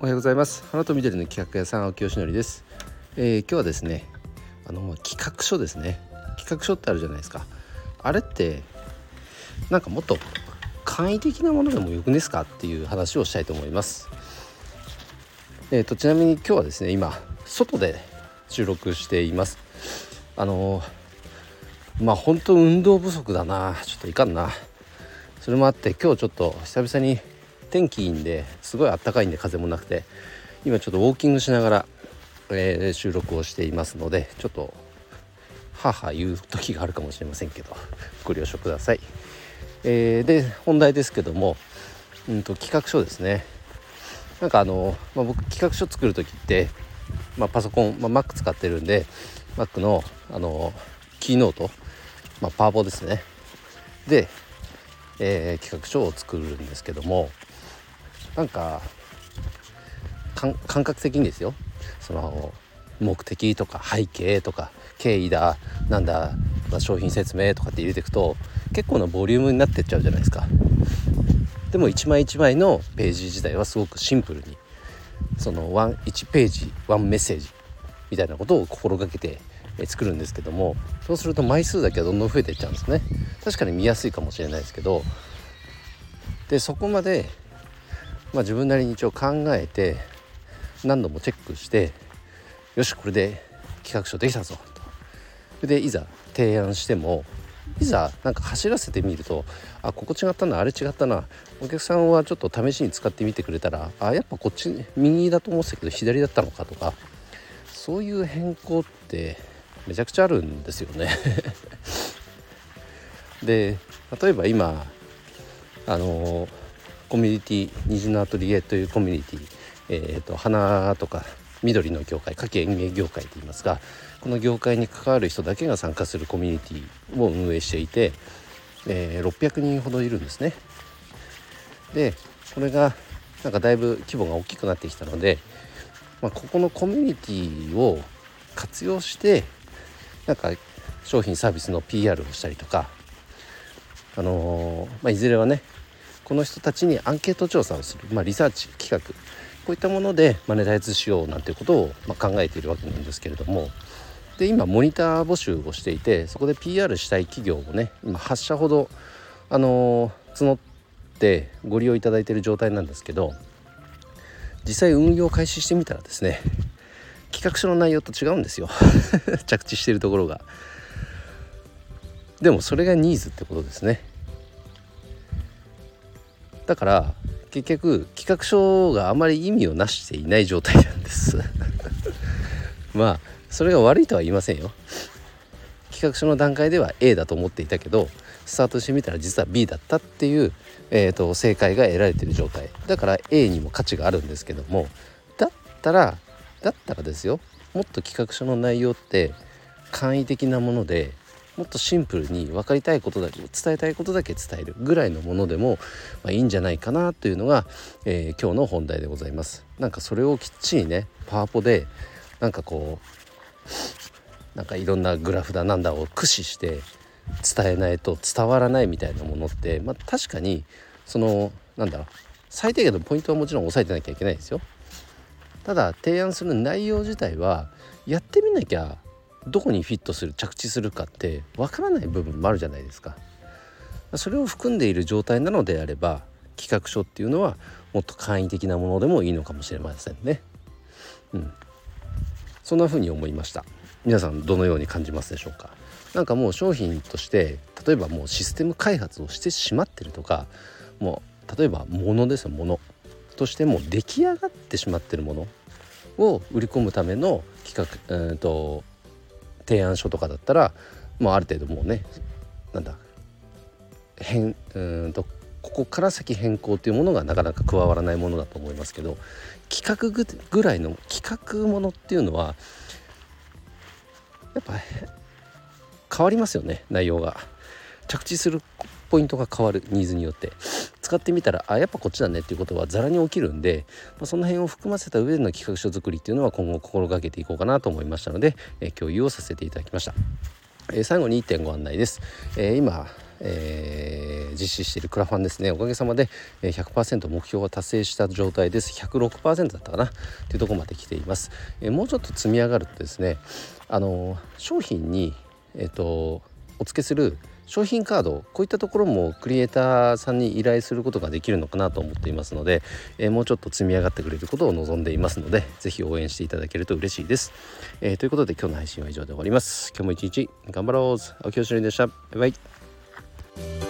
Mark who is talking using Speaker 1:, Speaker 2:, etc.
Speaker 1: おはようございます。花と緑の企画屋さん青木よしのりです、えー、今日はですねあの企画書ですね。企画書ってあるじゃないですか。あれってなんかもっと簡易的なものでもよくですか？っていう話をしたいと思います。えーと、ちなみに今日はですね今外で収録しています。あの、まあ本当運動不足だな。ちょっといかんな。それもあって今日ちょっと久々に天気いいんですごいあったかいんで風もなくて今ちょっとウォーキングしながら、えー、収録をしていますのでちょっと母言う時があるかもしれませんけどご了承ください。えー、で本題ですけども、うんと、企画書ですねなんかあの、まあ、僕企画書作る時って、まあ、パソコン、まあ、Mac 使ってるんで Mac のあのキーノート、まあ、パワポですねで、えー、企画書を作るんですけどもなんか感覚的にですよ。その目的とか背景とか経緯だなんだ商品説明とかって入れていくと結構なボリュームになってっちゃうじゃないですか。でも一枚一枚のページ自体はすごくシンプルにその1ページ1メッセージみたいなことを心がけて作るんですけどもそうすると枚数だけはどんどん増えていっちゃうんですね。確かに見やすいかもしれないですけどでそこまでまあ、自分なりに一応考えて何度もチェックしてよしこれで企画書できたぞと。それでいざ提案してもいざなんか走らせてみるとあここ違ったなあれ違ったな。お客さんはちょっと試しに使ってみてくれたらあやっぱこっち右だと思ってたけど左だったのかとかそういう変更ってめちゃくちゃあるんですよね。で例えば今あのーコミュニティ虹のアトリエというコミュニティ、えーと、花とか緑の業界夏季園芸業界といいますがこの業界に関わる人だけが参加するコミュニティを運営していて、えー、600人ほどいるんですね。でこれがなんかだいぶ規模が大きくなってきたので、まあ、ここのコミュニティを活用してなんか商品サービスの PR をしたりとかあのー、まあ、いずれはねこの人たちにアンケート調査をする、まあ、リサーチ企画こういったものでマネタイズしようなんていうことを、ま考えているわけなんですけれどもで今モニター募集をしていてそこで PR したい企業をね今8社ほど、あの、募ってご利用いただいている状態なんですけど実際運用開始してみたらですね企画書の内容と違うんですよ。着地しているところが。でもそれがニーズってことですね。だから結局企画書があまり意味をなしていない状態なんです。まあそれが悪いとは言いませんよ。企画書の段階では A だと思っていたけどスタートしてみたら実は B だったっていう、えーと、正解が得られてる状態。だから A にも価値があるんですけどもだったらだったらですよ。もっと企画書の内容って簡易的なものでもっとシンプルに分かりたいことだけ伝えたいことだけ伝えるぐらいのものでも、まあ、いいんじゃないかなというのが、えー、今日の本題でございます。なんかそれをきっちりねパワポでなんかこうなんかいろんなグラフだなんだを駆使して伝えないと伝わらないみたいなものって、まあ、確かにそのなんだ最低限のポイントはもちろん押さえてなきゃいけないですよ。ただ提案する内容自体はやってみなきゃどこにフィットする着地するかってわからない部分もあるじゃないですか。それを含んでいる状態なのであれば企画書っていうのはもっと簡易的なものでもいいのかもしれませんね。うん、そんな風に思いました。皆さんどのように感じますでしょうか。なんかもう商品として例えばもうシステム開発をしてしまってるとかもう例えば物ですよ物としても出来上がってしまってるものを売り込むための企画、えーと提案書とかだったらもうある程度もうねなんだ変うんとここから先変更っていうものがなかなか加わらないものだと思いますけど企画ぐらいの企画ものっていうのはやっぱ変わりますよね内容が。着地するポイントが変わるニーズによって。使ってみたらあやっぱこっちだねっていうことはざらに起きるんで、まあ、その辺を含ませた上での企画書作りっていうのは今後心がけていこうかなと思いましたので、え、共有をさせていただきました、え、最後に1点ご案内です、え、今、えー、実施しているクラファンですね。おかげさまで100%目標は達成した状態です。106%だったかな？というとこまで来ています、えもうちょっと積み上がるとですねあの商品にえっ、とお付けする商品カードこういったところもクリエイターさんに依頼することができるのかなと思っていますので、えー、もうちょっと積み上がってくれることを望んでいますので是非応援していただけると嬉しいです、えー、ということで今日の配信は以上で終わります。今日も一日頑張ろう。青木よしりでした。バイバイ。